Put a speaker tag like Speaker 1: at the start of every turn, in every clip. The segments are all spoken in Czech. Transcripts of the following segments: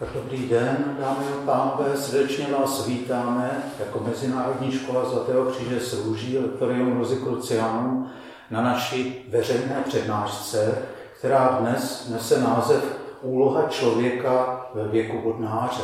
Speaker 1: Tak dobrý den, dámy a pánové, srdečně vás vítáme jako Mezinárodní škola Zlatého kříže s růží Lektorium Rosicrucianum na naší veřejné přednášce, která dnes nese název Úloha člověka ve věku vodnáře.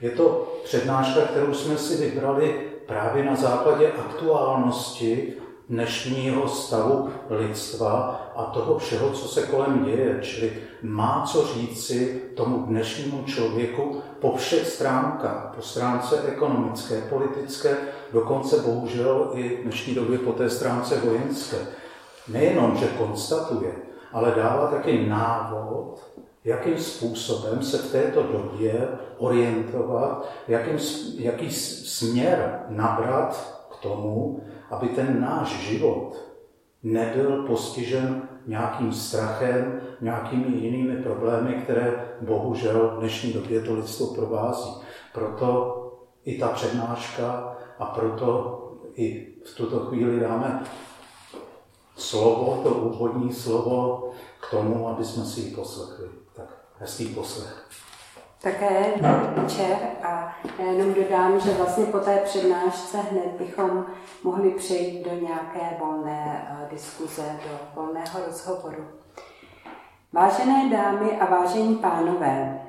Speaker 1: Je to přednáška, kterou jsme si vybrali právě na základě aktuálnosti dnešního stavu lidstva a toho všeho, co se kolem děje. Čili má co říci tomu dnešnímu člověku po všech stránkách, po stránce ekonomické, politické, dokonce bohužel i v dnešní době po té stránce vojenské. Nejenom, že konstatuje, ale dává taky návod, jakým způsobem se v této době orientovat, jakým, jaký směr nabrat k tomu, aby ten náš život nebyl postižen nějakým strachem, nějakými jinými problémy, které bohužel v dnešní době to lidstvo provází. Proto i ta přednáška a proto i v tuto chvíli dáme slovo, to úvodní slovo k tomu, aby jsme si ji poslechli. Tak hezký poslech.
Speaker 2: Také večer a já jenom dodám, že vlastně po té přednášce hned bychom mohli přejít do nějaké volné eh, diskuze, do volného rozhovoru. Vážené dámy a vážení pánové,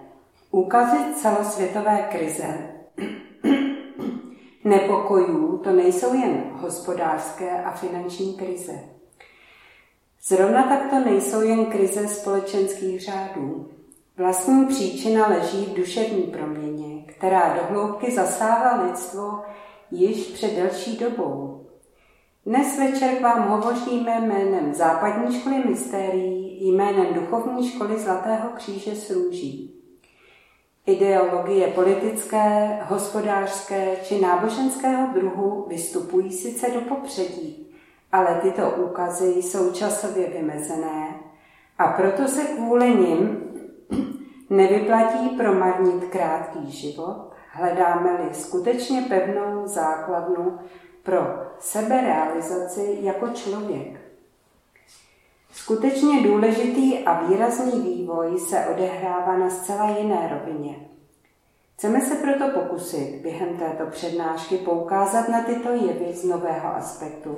Speaker 2: úkazy celosvětové krize nepokojů to nejsou jen hospodářské a finanční krize. Zrovna tak to nejsou jen krize společenských řádů. Vlastní příčina leží v duševní proměně, která do hloubky zasává lidstvo již před delší dobou. Dnes večer k vám hovoříme jménem Západní školy mystérií, jménem Duchovní školy Zlatého kříže s růží. Ideologie politické, hospodářské či náboženského druhu vystupují sice do popředí, ale tyto úkazy jsou časově vymezené a proto se kvůli nim Nevyplatí promarnit krátký život, hledáme-li skutečně pevnou základnu pro seberealizaci jako člověk. Skutečně důležitý a výrazný vývoj se odehrává na zcela jiné rovině. Chceme se proto pokusit během této přednášky poukázat na tyto jevy z nového aspektu,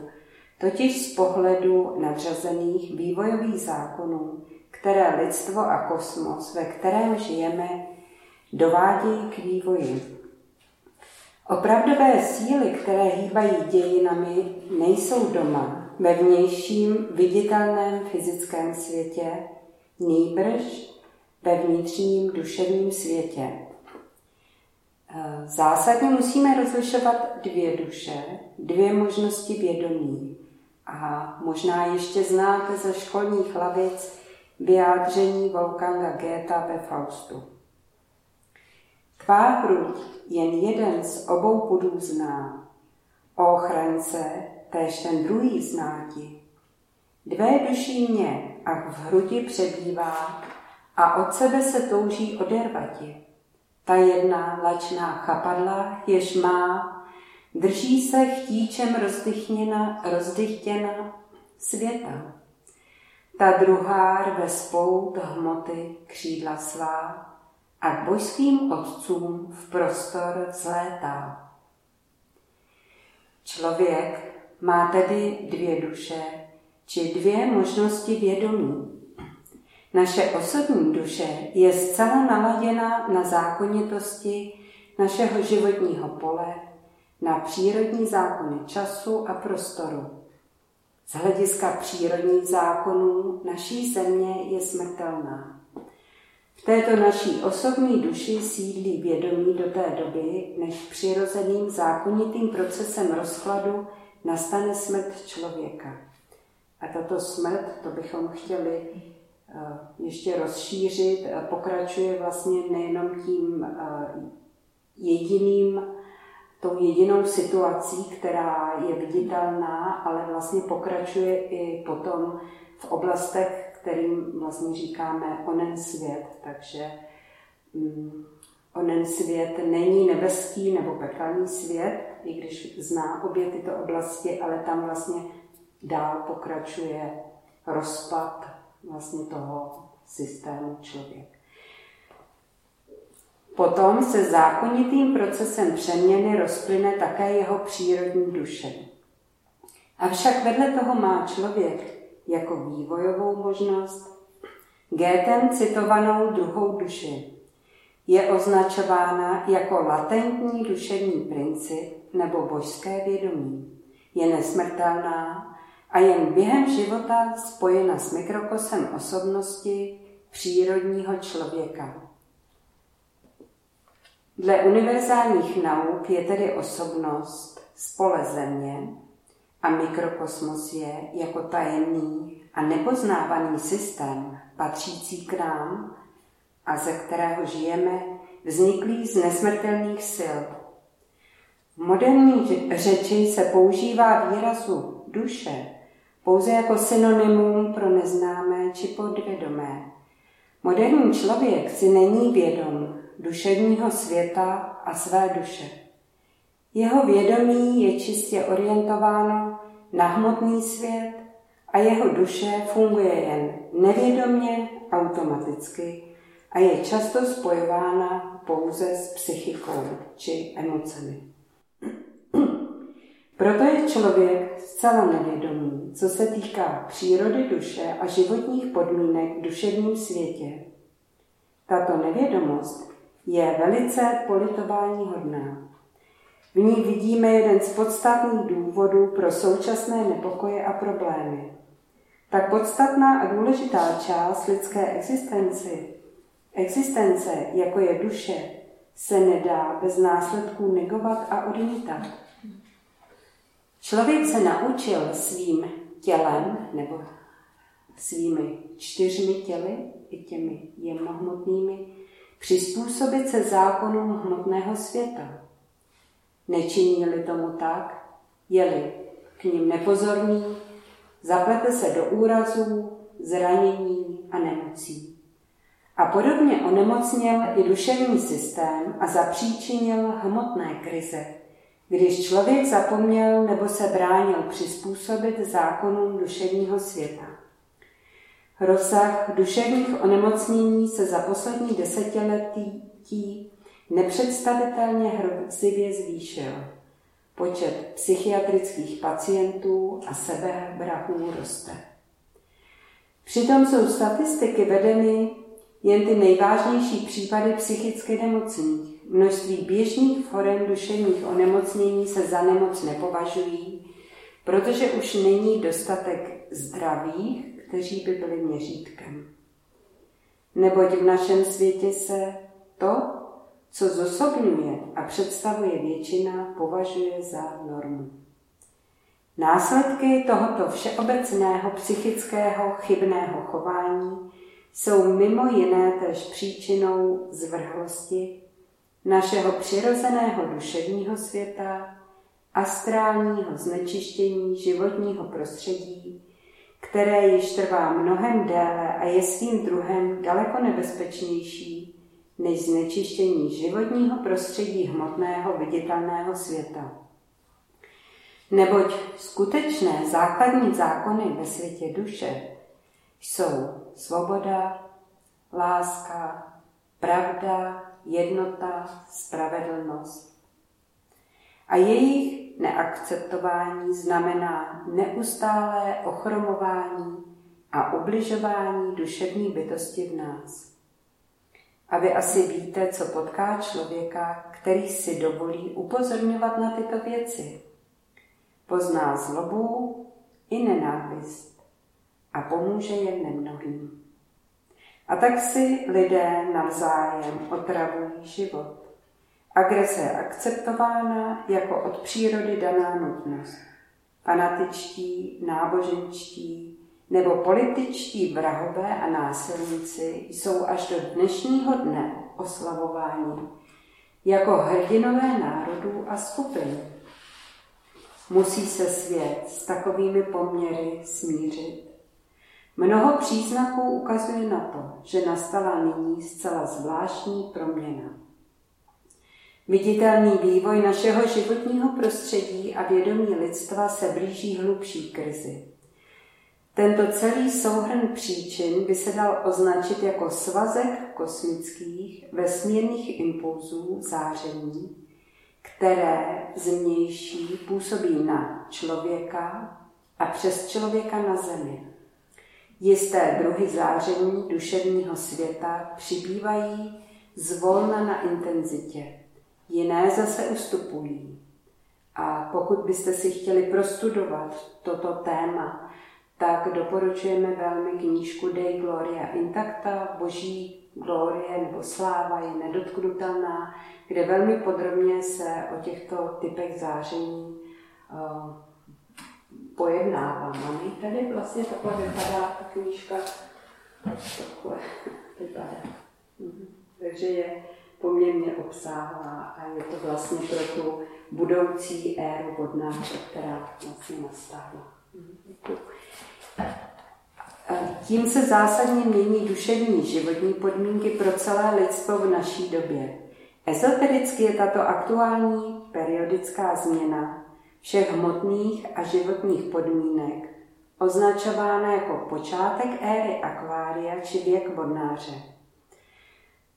Speaker 2: totiž z pohledu nadřazených vývojových zákonů, které lidstvo a kosmos, ve kterém žijeme, dovádějí k vývoji. Opravdové síly, které hýbají dějinami, nejsou doma, ve vnějším, viditelném fyzickém světě, nýbrž ve vnitřním duševním světě. Zásadně musíme rozlišovat dvě duše, dvě možnosti vědomí. A možná ještě znáte ze školních lavic vyjádření Wolfganga Goethe ve Faustu. Tvá hruď jen jeden z obou pudů zná, o ochrance též ten druhý zná ti. Dvé duší mě a v hrudi přebývá a od sebe se touží odervati. Ta jedna lačná chapadla, jež má, drží se chtíčem rozdychněna, rozdychtěna světa. Ta druhá rve spout hmoty křídla svá a k božským otcům v prostor zlétá. Člověk má tedy dvě duše, či dvě možnosti vědomí. Naše osobní duše je zcela naladěna na zákonitosti našeho životního pole, na přírodní zákony času a prostoru. Z hlediska přírodních zákonů naší země je smrtelná. V této naší osobní duši sídlí vědomí do té doby, než přirozeným zákonitým procesem rozkladu nastane smrt člověka. A tato smrt, to bychom chtěli eh, ještě rozšířit, pokračuje vlastně nejenom tím eh, jediným tou jedinou situací, která je viditelná, ale vlastně pokračuje i potom v oblastech, kterým vlastně říkáme onen svět. Takže mm, onen svět není nebeský nebo pekelný svět, i když zná obě tyto oblasti, ale tam vlastně dál pokračuje rozpad vlastně toho systému člověk. Potom se zákonitým procesem přeměny rozplyne také jeho přírodní duše. Avšak vedle toho má člověk jako vývojovou možnost Gétem citovanou druhou duši. Je označována jako latentní duševní princip nebo božské vědomí. Je nesmrtelná a jen během života spojena s mikrokosem osobnosti přírodního člověka. Dle univerzálních nauk je tedy osobnost spole země a mikrokosmos je jako tajemný a nepoznávaný systém patřící k nám a ze kterého žijeme, vzniklý z nesmrtelných sil. V moderní řeči se používá výrazu duše pouze jako synonymum pro neznámé či podvědomé. Moderní člověk si není vědom duševního světa a své duše. Jeho vědomí je čistě orientováno na hmotný svět a jeho duše funguje jen nevědomně, automaticky a je často spojována pouze s psychikou či emocemi. Proto je člověk zcela nevědomý, co se týká přírody duše a životních podmínek v duševním světě. Tato nevědomost je velice politování hodná. V ní vidíme jeden z podstatných důvodů pro současné nepokoje a problémy. Tak podstatná a důležitá část lidské existenci, existence, jako je duše, se nedá bez následků negovat a odmítat. Člověk se naučil svým tělem nebo svými čtyřmi těly, i těmi jemnohmotnými, přizpůsobit se zákonům hmotného světa. Nečiní-li tomu tak, je-li k ním nepozorný, zaplete se do úrazů, zranění a nemocí. A podobně onemocněl i duševní systém a zapříčinil hmotné krize, když člověk zapomněl nebo se bránil přizpůsobit zákonům duševního světa. Rozsah duševních onemocnění se za poslední desetiletí nepředstavitelně hrozivě zvýšil. Počet psychiatrických pacientů a sebebrahů roste. Přitom jsou statistiky vedeny jen ty nejvážnější případy psychicky nemocných. Množství běžných forem duševních onemocnění se za nemoc nepovažují, protože už není dostatek zdravých, kteří by byli měřítkem. Neboť v našem světě se to, co zosobňuje a představuje většina, považuje za normu. Následky tohoto všeobecného psychického chybného chování jsou mimo jiné tež příčinou zvrhlosti našeho přirozeného duševního světa, astrálního znečištění životního prostředí, které již trvá mnohem déle a je svým druhem daleko nebezpečnější než znečištění životního prostředí hmotného viditelného světa. Neboť skutečné základní zákony ve světě duše jsou svoboda, láska, pravda, jednota, spravedlnost. A jejich neakceptování znamená neustálé ochromování a ubližování duševní bytosti v nás. A vy asi víte, co potká člověka, který si dovolí upozorňovat na tyto věci. Pozná zlobu i nenávist a pomůže jen nemnohým. A tak si lidé navzájem otravují život. Agrese je akceptována jako od přírody daná nutnost. Fanatičtí, náboženští, nebo političtí vrahové a násilníci jsou až do dnešního dne oslavováni jako hrdinové národů a skupin. Musí se svět s takovými poměry smířit. Mnoho příznaků ukazuje na to, že nastala nyní zcela zvláštní proměna. Viditelný vývoj našeho životního prostředí a vědomí lidstva se blíží hlubší krizi. Tento celý souhrn příčin by se dal označit jako svazek kosmických vesmírných impulzů záření, které zmější působí na člověka a přes člověka na zemi. Jisté druhy záření duševního světa přibývají zvolna na intenzitě, jiné zase ustupují. A pokud byste si chtěli prostudovat toto téma, tak doporučujeme velmi knížku Dei Gloria Intacta, Boží glorie nebo sláva je nedotknutelná, kde velmi podrobně se o těchto typech záření uh, pojednává. Máme tady vlastně takhle vypadá ta knížka, takhle vypadá. Mhm. Takže je poměrně obsáhlá a je to vlastně pro tu budoucí éru vodnáře, která vlastně nastává. Mhm. Tím se zásadně mění duševní životní podmínky pro celé lidstvo v naší době. Ezotericky je tato aktuální periodická změna všech hmotných a životních podmínek označována jako počátek éry akvária či věk vodnáře.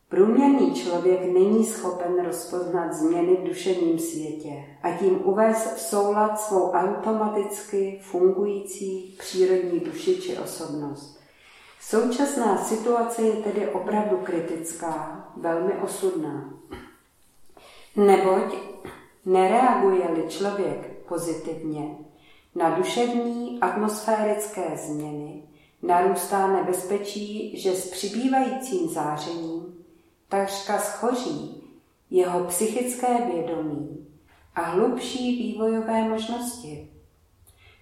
Speaker 2: Průměrný člověk není schopen rozpoznat změny v duševním světě a tím uvést v soulad svou automaticky fungující přírodní duši či osobnost. Současná situace je tedy opravdu kritická, velmi osudná. Neboť nereaguje-li člověk pozitivně na duševní atmosférické změny, narůstá nebezpečí, že s přibývajícím zářením takřka schoří jeho psychické vědomí a hlubší vývojové možnosti.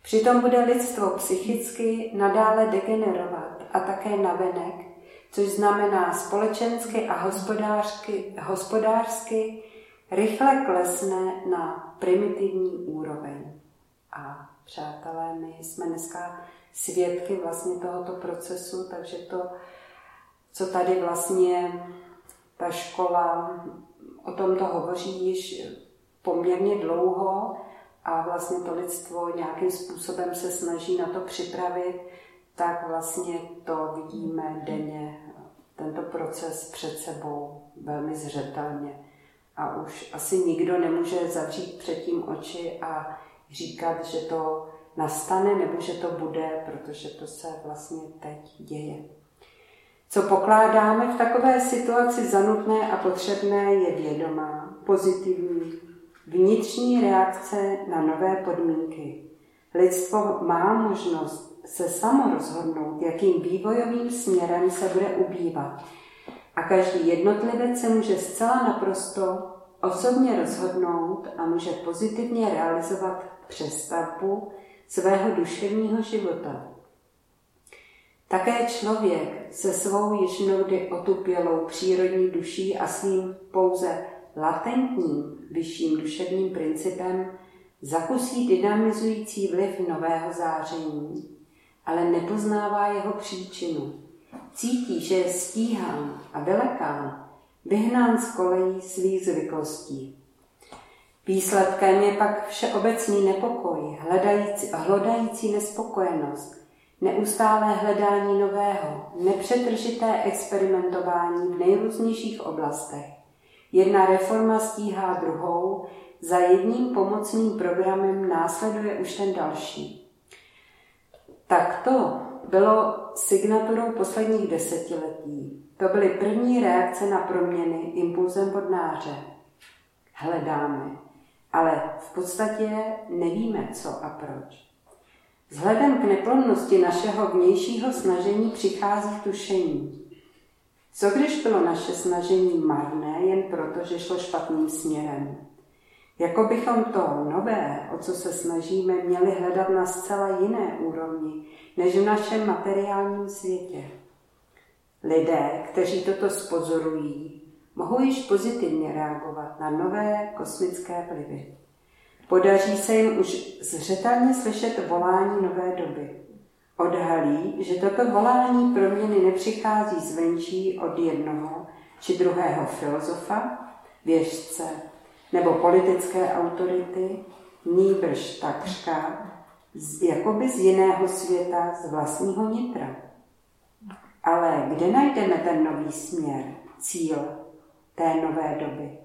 Speaker 2: Přitom bude lidstvo psychicky nadále degenerovat a také navenek, což znamená společensky a hospodářsky, hospodářsky rychle klesne na primitivní úroveň. A přátelé, my jsme dneska svědky vlastně tohoto procesu, takže to, co tady vlastně ta škola o tomto hovoří již poměrně dlouho a vlastně to lidstvo nějakým způsobem se snaží na to připravit, tak vlastně to vidíme denně, tento proces před sebou velmi zřetelně. A už asi nikdo nemůže zavřít předtím oči a říkat, že to nastane nebo že to bude, protože to se vlastně teď děje. Co pokládáme v takové situaci za nutné a potřebné, je vědomá, pozitivní, vnitřní reakce na nové podmínky. Lidstvo má možnost se samo rozhodnout, jakým vývojovým směrem se bude ubývat. A každý jednotlivec se může zcela naprosto osobně rozhodnout a může pozitivně realizovat přestavbu svého duševního života. Také člověk se svou již mnohdy otupělou přírodní duší a svým pouze latentním vyšším duševním principem zakusí dynamizující vliv nového záření, ale nepoznává jeho příčinu. Cítí, že je stíhán a vylekán, vyhnán z kolejí svých zvyklostí. Výsledkem je pak všeobecný nepokoj, hledající, hledající nespokojenost, neustálé hledání nového, nepřetržité experimentování v nejrůznějších oblastech. Jedna reforma stíhá druhou, za jedním pomocným programem následuje už ten další. Tak to bylo signaturou posledních desetiletí. To byly první reakce na proměny impulzem vodnáře. Hledáme, ale v podstatě nevíme co a proč. Vzhledem k neplodnosti našeho vnějšího snažení přichází tušení. Co když bylo naše snažení marné jen proto, že šlo špatným směrem? Jako bychom to nové, o co se snažíme, měli hledat na zcela jiné úrovni, než v našem materiálním světě. Lidé, kteří toto spozorují, mohou již pozitivně reagovat na nové kosmické vlivy. Podaří se jim už zřetelně slyšet volání nové doby. Odhalí, že toto volání proměny nepřichází zvenčí od jednoho či druhého filozofa, věžce nebo politické autority, nýbrž takřka z, jakoby z jiného světa, z vlastního nitra. Ale kde najdeme ten nový směr, cíl té nové doby?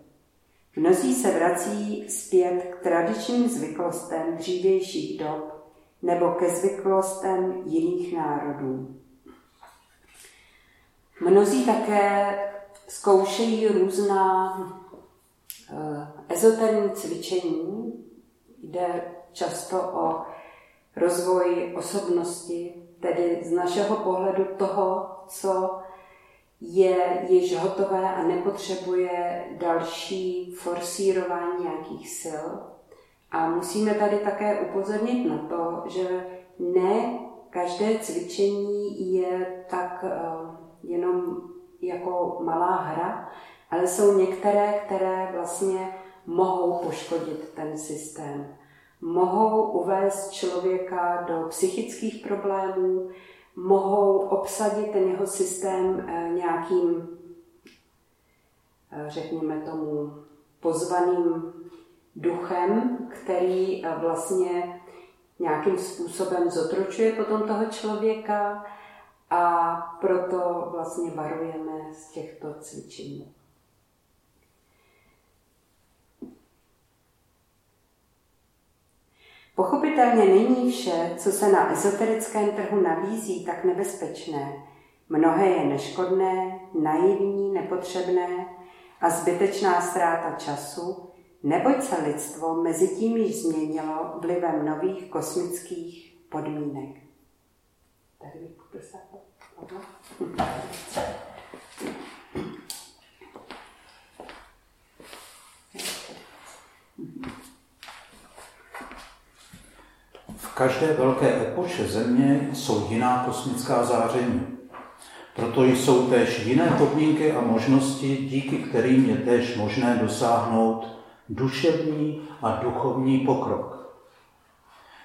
Speaker 2: Mnozí se vrací zpět k tradičním zvyklostem dřívějších dob nebo ke zvyklostem jiných národů. Mnozí také zkoušejí různá eh, ezoterní cvičení. Jde často o rozvoj osobnosti, tedy z našeho pohledu toho, co je již hotové a nepotřebuje další forsírování nějakých sil. A musíme tady také upozornit na to, že ne každé cvičení je tak uh, jenom jako malá hra, ale jsou některé, které vlastně mohou poškodit ten systém. Mohou uvést člověka do psychických problémů, mohou obsadit ten jeho systém eh, nějakým, eh, řekněme tomu, pozvaným duchem, který eh, vlastně nějakým způsobem zotročuje potom toho člověka a proto vlastně varujeme z těchto cvičení. Pochopitelně není vše, co se na ezoterickém trhu nabízí, tak nebezpečné. Mnohé je neškodné, naivní, nepotřebné a zbytečná ztráta času, neboť se lidstvo mezi tím již změnilo vlivem nových kosmických podmínek. Tady bych
Speaker 1: každé velké epoše Země jsou jiná kosmická záření. Proto jsou též jiné podmínky a možnosti, díky kterým je též možné dosáhnout duševní a duchovní pokrok.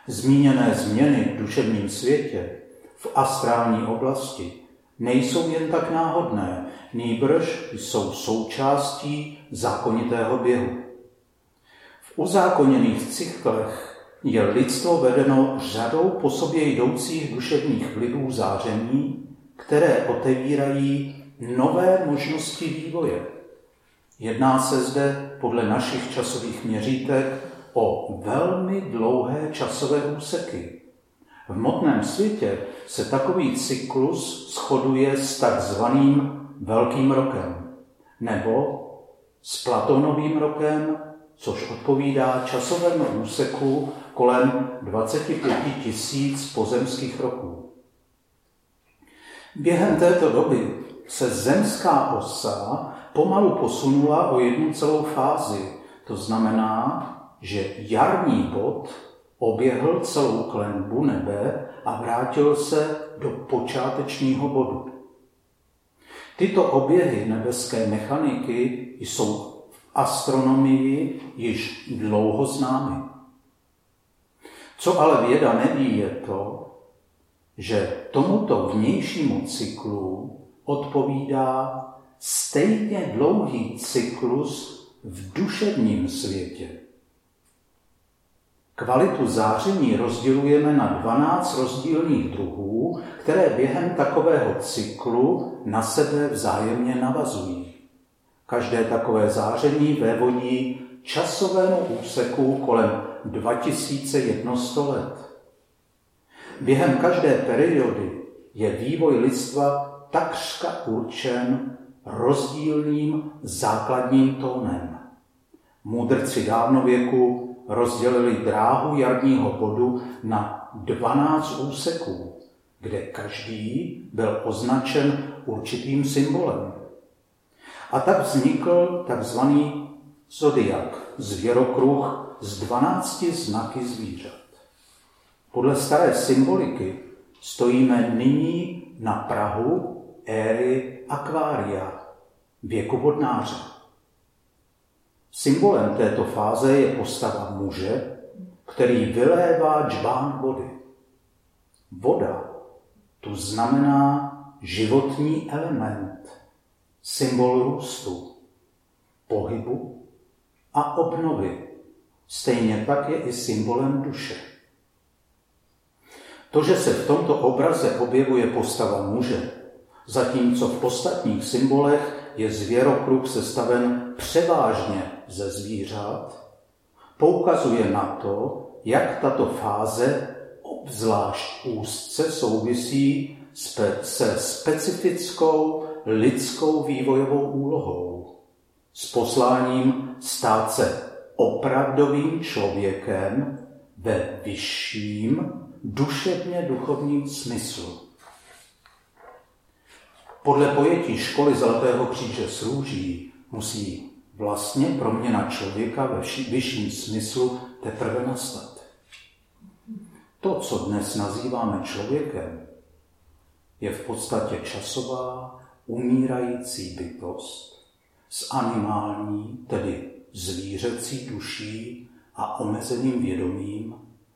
Speaker 1: Zmíněné změny v duševním světě v astrální oblasti nejsou jen tak náhodné, nýbrž jsou součástí zákonitého běhu. V uzákoněných cyklech je lidstvo vedeno řadou po sobě jdoucích duševních vlivů záření, které otevírají nové možnosti vývoje. Jedná se zde podle našich časových měřítek o velmi dlouhé časové úseky, v modném světě se takový cyklus shoduje s takzvaným Velkým rokem nebo s Platonovým rokem, což odpovídá časovému úseku kolem 25 tisíc pozemských roků. Během této doby se zemská osa pomalu posunula o jednu celou fázi. To znamená, že jarní bod oběhl celou klenbu nebe a vrátil se do počátečního bodu. Tyto oběhy nebeské mechaniky jsou v astronomii již dlouho známy. Co ale věda neví, je to, že tomuto vnějšímu cyklu odpovídá stejně dlouhý cyklus v duševním světě. Kvalitu záření rozdělujeme na 12 rozdílných druhů, které během takového cyklu na sebe vzájemně navazují. Každé takové záření vévodí časovému úseku kolem 2100 let. Během každé periody je vývoj lidstva takřka určen rozdílným základním tónem. Mudrci dávnověku rozdělili dráhu jarního bodu na 12 úseků, kde každý byl označen určitým symbolem. A tak vznikl takzvaný zodiak, zvěrokruh z 12 znaky zvířat. Podle staré symboliky stojíme nyní na Prahu éry akvária, věku vodnáře. Symbolem této fáze je postava muže, který vylévá džbán vody. Voda tu znamená životní element, symbol růstu, pohybu a obnovy. Stejně tak je i symbolem duše. To, že se v tomto obraze objevuje postava muže, zatímco v ostatních symbolech je zvěrokruh sestaven převážně ze zvířat, poukazuje na to, jak tato fáze obzvlášť úzce souvisí se specifickou lidskou vývojovou úlohou, s posláním stát se opravdovým člověkem ve vyšším duševně duchovním smyslu. Podle pojetí školy Zlatého kříže s růží musí vlastně proměna člověka ve vyšším smyslu teprve nastat. To, co dnes nazýváme člověkem, je v podstatě časová, umírající bytost s animální, tedy zvířecí duší a omezeným vědomím,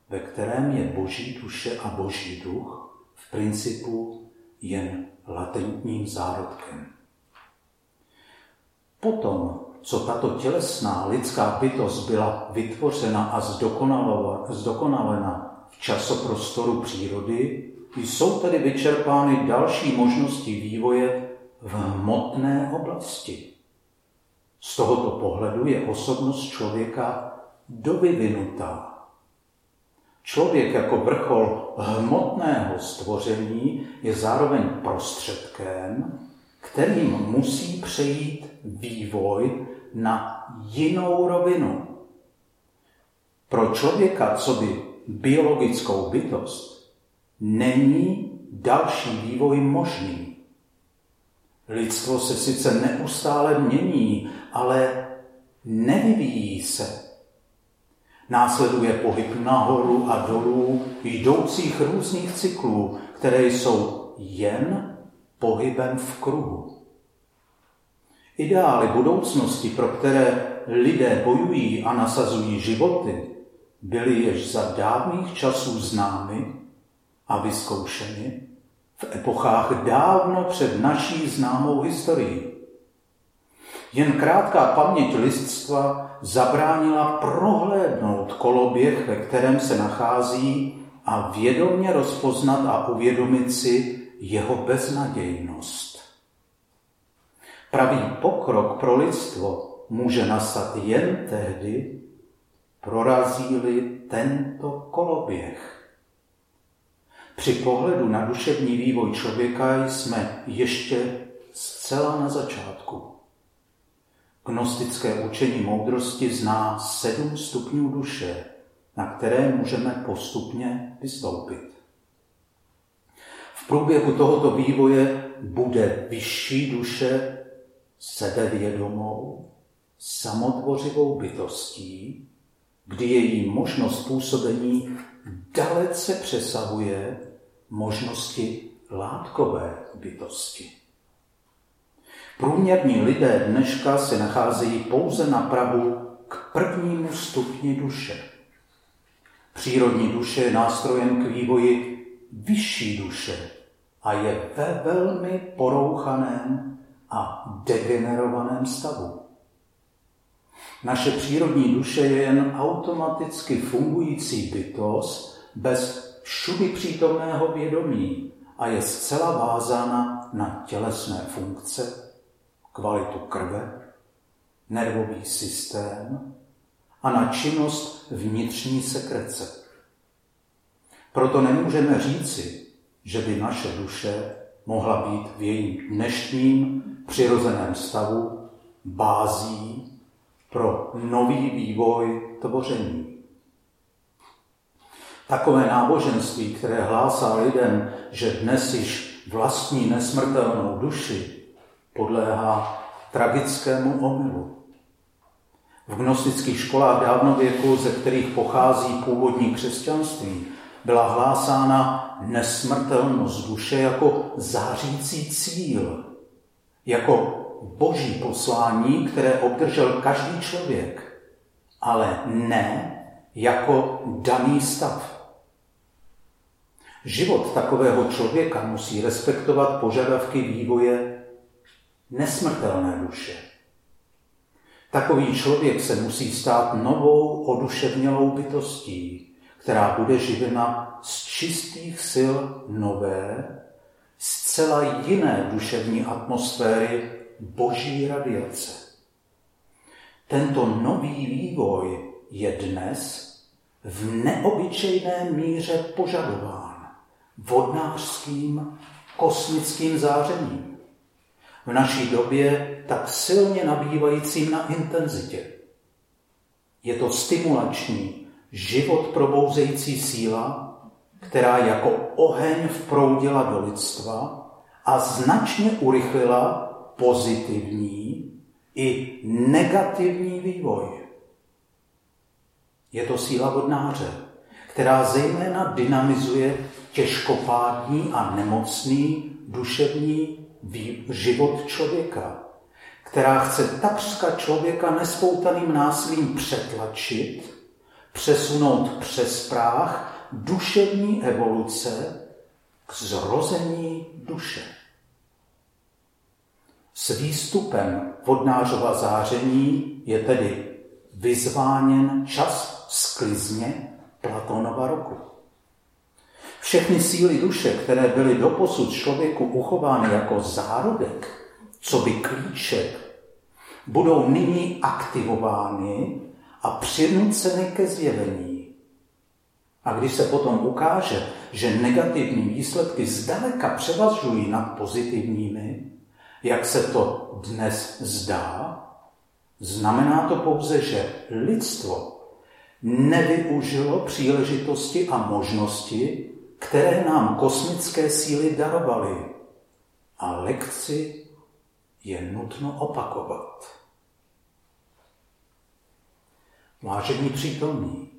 Speaker 1: ve kterém je boží duše a boží duch v principu jen latentním zárodkem. Potom, co tato tělesná lidská bytost byla vytvořena a zdokonalena v časoprostoru přírody, jsou tedy vyčerpány další možnosti vývoje v hmotné oblasti. Z tohoto pohledu je osobnost člověka dovyvinutá. Člověk jako vrchol hmotného stvoření je zároveň prostředkem, kterým musí přejít vývoj na jinou rovinu. Pro člověka, co by biologickou bytost, není další vývoj možný. Lidstvo se sice neustále mění, ale nevyvíjí se. Následuje pohyb nahoru a dolů, jdoucích různých cyklů, které jsou jen pohybem v kruhu. Ideály budoucnosti, pro které lidé bojují a nasazují životy, byly již za dávných časů známy a vyzkoušeny epochách dávno před naší známou historií. Jen krátká paměť lidstva zabránila prohlédnout koloběh, ve kterém se nachází a vědomně rozpoznat a uvědomit si jeho beznadějnost. Pravý pokrok pro lidstvo může nastat jen tehdy, prorazí-li tento koloběh. Při pohledu na duševní vývoj člověka jsme ještě zcela na začátku. Gnostické učení moudrosti zná sedm stupňů duše, na které můžeme postupně vystoupit. V průběhu tohoto vývoje bude vyšší duše sebevědomou, samotvořivou bytostí, kdy její možnost působení dalece přesahuje možnosti látkové bytosti. Průměrní lidé dneška se nacházejí pouze na Prahu k prvnímu stupni duše. Přírodní duše je nástrojem k vývoji vyšší duše a je ve velmi porouchaném a degenerovaném stavu. Naše přírodní duše je jen automaticky fungující bytost bez všudy přítomného vědomí a je zcela vázána na tělesné funkce kvalitu krve, nervový systém a na činnost vnitřní sekrece. Proto nemůžeme říci, že by naše duše mohla být v jejím dnešním přirozeném stavu bází pro nový vývoj tvoření. Takové náboženství, které hlásá lidem, že dnes již vlastní nesmrtelnou duši, podléhá tragickému omylu. V gnostických školách dávnověku, ze kterých pochází původní křesťanství, byla hlásána nesmrtelnost duše jako zářící cíl, jako boží poslání, které obdržel každý člověk, ale ne jako daný stav. Život takového člověka musí respektovat požadavky vývoje nesmrtelné duše. Takový člověk se musí stát novou oduševnělou bytostí, která bude živena z čistých sil nové, zcela jiné duševní atmosféry boží radiace. Tento nový vývoj je dnes v neobyčejné míře požadován vodnářským kosmickým zářením. V naší době tak silně nabývajícím na intenzitě. Je to stimulační, život probouzející síla, která jako oheň vproudila do lidstva a značně urychlila pozitivní i negativní vývoj. Je to síla vodnáře, která zejména dynamizuje těžkopádní a nemocný duševní život člověka, která chce takřka člověka nespoutaným násilím přetlačit, přesunout přes práh duševní evoluce k zrození duše. S výstupem vodnářova záření je tedy vyzváněn čas sklizně Platonova roku. Všechny síly duše, které byly doposud člověku uchovány jako zárodek, co by klíček, budou nyní aktivovány a přinuceny ke zjevení. A když se potom ukáže, že negativní výsledky zdaleka převažují nad pozitivními, jak se to dnes zdá, znamená to pouze, že lidstvo nevyužilo příležitosti a možnosti, které nám kosmické síly darovaly. A lekci je nutno opakovat. Vážení přítomní,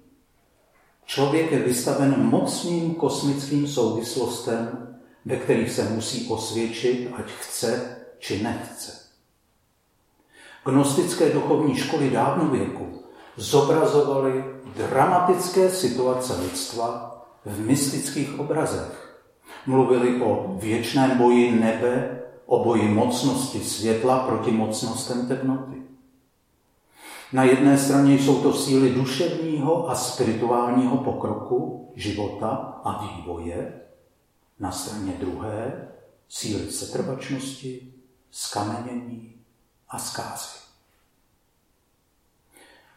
Speaker 1: člověk je vystaven mocným kosmickým souvislostem, ve kterých se musí osvědčit, ať chce či nechce. Gnostické duchovní školy dávnověku zobrazovaly dramatické situace lidstva v mystických obrazech. Mluvili o věčném boji nebe, o boji mocnosti světla proti mocnostem temnoty. Na jedné straně jsou to síly duševního a spirituálního pokroku, života a vývoje, na straně druhé síly setrvačnosti, skamenění a zkázy.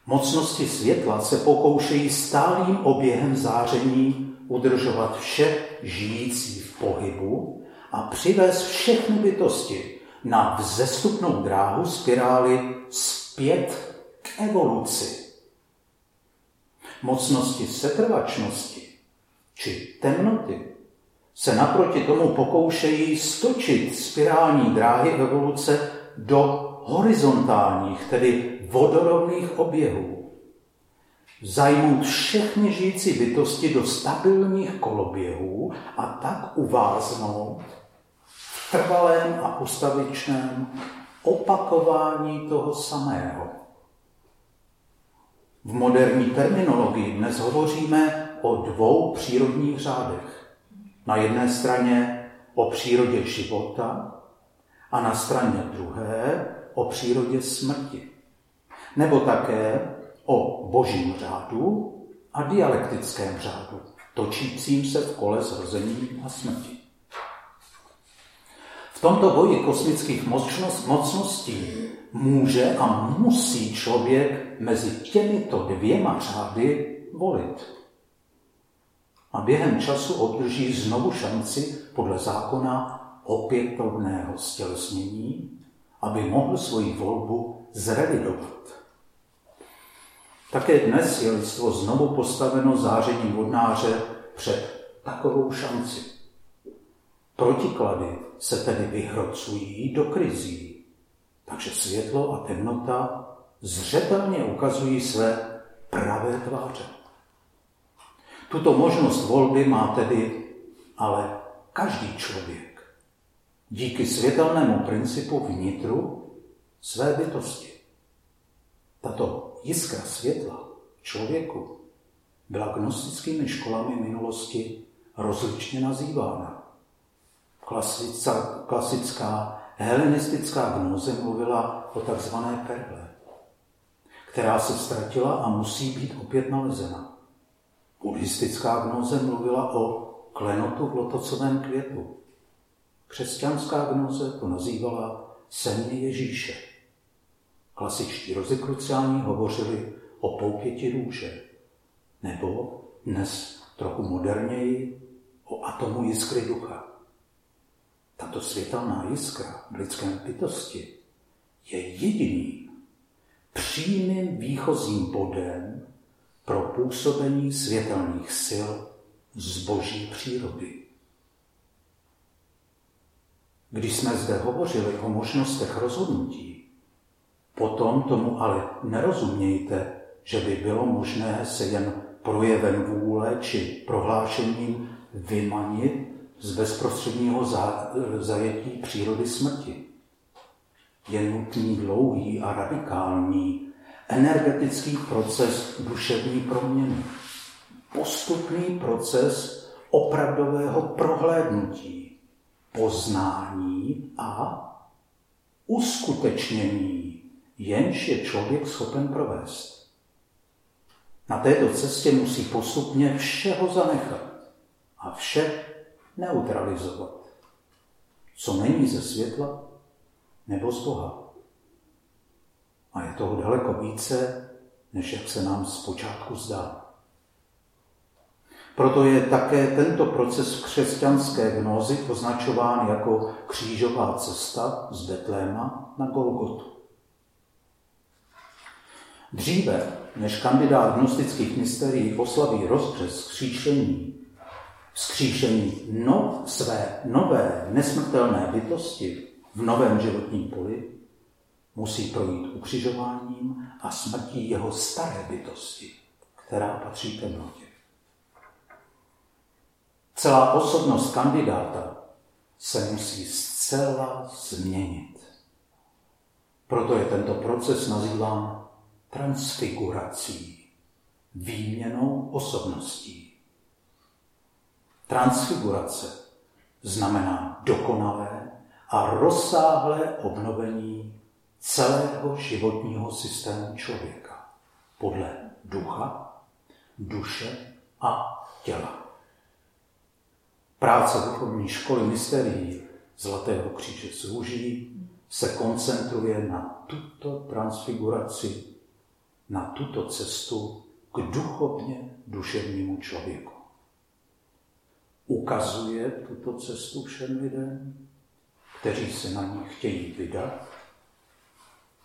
Speaker 1: Mocnosti světla se pokoušejí stálým oběhem záření udržovat vše žijící v pohybu a přivést všechny bytosti na vzestupnou dráhu spirály zpět k evoluci. Mocnosti setrvačnosti či temnoty se naproti tomu pokoušejí stočit spirální dráhy evoluce do horizontálních, tedy vodorovných oběhů. Zajmout všechny žijící bytosti do stabilních koloběhů a tak uváznout v trvalém a ustavičném opakování toho samého. V moderní terminologii dnes hovoříme o dvou přírodních řádech. Na jedné straně o přírodě života a na straně druhé o přírodě smrti. Nebo také o božím řádu a dialektickém řádu, točícím se v kole zrození a smrti. V tomto boji kosmických mocností může a musí člověk mezi těmito dvěma řády volit a během času obdrží znovu šanci podle zákona opětovného stělesnění, aby mohl svoji volbu zrevidovat. Také dnes je lidstvo znovu postaveno zářením vodnáře před takovou šanci. Protiklady se tedy vyhrocují do krizí, takže světlo a temnota zřetelně ukazují své pravé tváře. Tuto možnost volby má tedy ale každý člověk díky světelnému principu vnitru své bytosti. Tato jiskra světla člověku byla gnostickými školami minulosti rozličně nazývána. Klasická, klasická helenistická gnoze mluvila o takzvané perle, která se ztratila a musí být opět nalezena. Buddhistická gnoze mluvila o klenotu v lotocovém květu. Křesťanská gnoze to nazývala semě Ježíše. Klasičtí rozekruciáni hovořili o poupěti růže, nebo dnes trochu moderněji o atomu jiskry ducha. Tato světelná jiskra v lidském bytosti je jediným přímým výchozím bodem pro působení světelných sil z boží přírody. Když jsme zde hovořili o možnostech rozhodnutí, potom tomu ale nerozumějte, že by bylo možné se jen projevem vůle či prohlášením vymanit z bezprostředního zajetí přírody smrti. Je nutný dlouhý a radikální energetický proces duševní proměny. Postupný proces opravdového prohlédnutí, poznání a uskutečnění, jenž je člověk schopen provést. Na této cestě musí postupně všeho zanechat a vše neutralizovat. Co není ze světla nebo z Boha. A je toho daleko více, než jak se nám zpočátku zdá. Proto je také tento proces křesťanské gnozy označován jako křížová cesta z Betléma na Golgotu. Dříve, než kandidát gnostických mysterií oslaví rozbřes skříšení, skříšení no, své nové nesmrtelné bytosti v novém životním poli, musí projít ukřižováním a smrtí jeho staré bytosti, která patří temnotě. Celá osobnost kandidáta se musí zcela změnit. Proto je tento proces nazýván transfigurací, výměnou osobností. Transfigurace znamená dokonalé a rozsáhlé obnovení celého životního systému člověka podle ducha, duše a těla. Práce duchovní školy mysterií Zlatého kříže zúží se koncentruje na tuto transfiguraci, na tuto cestu k duchovně duševnímu člověku. Ukazuje tuto cestu všem lidem, kteří se na ní chtějí vydat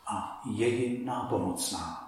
Speaker 1: a je jim nápomocná.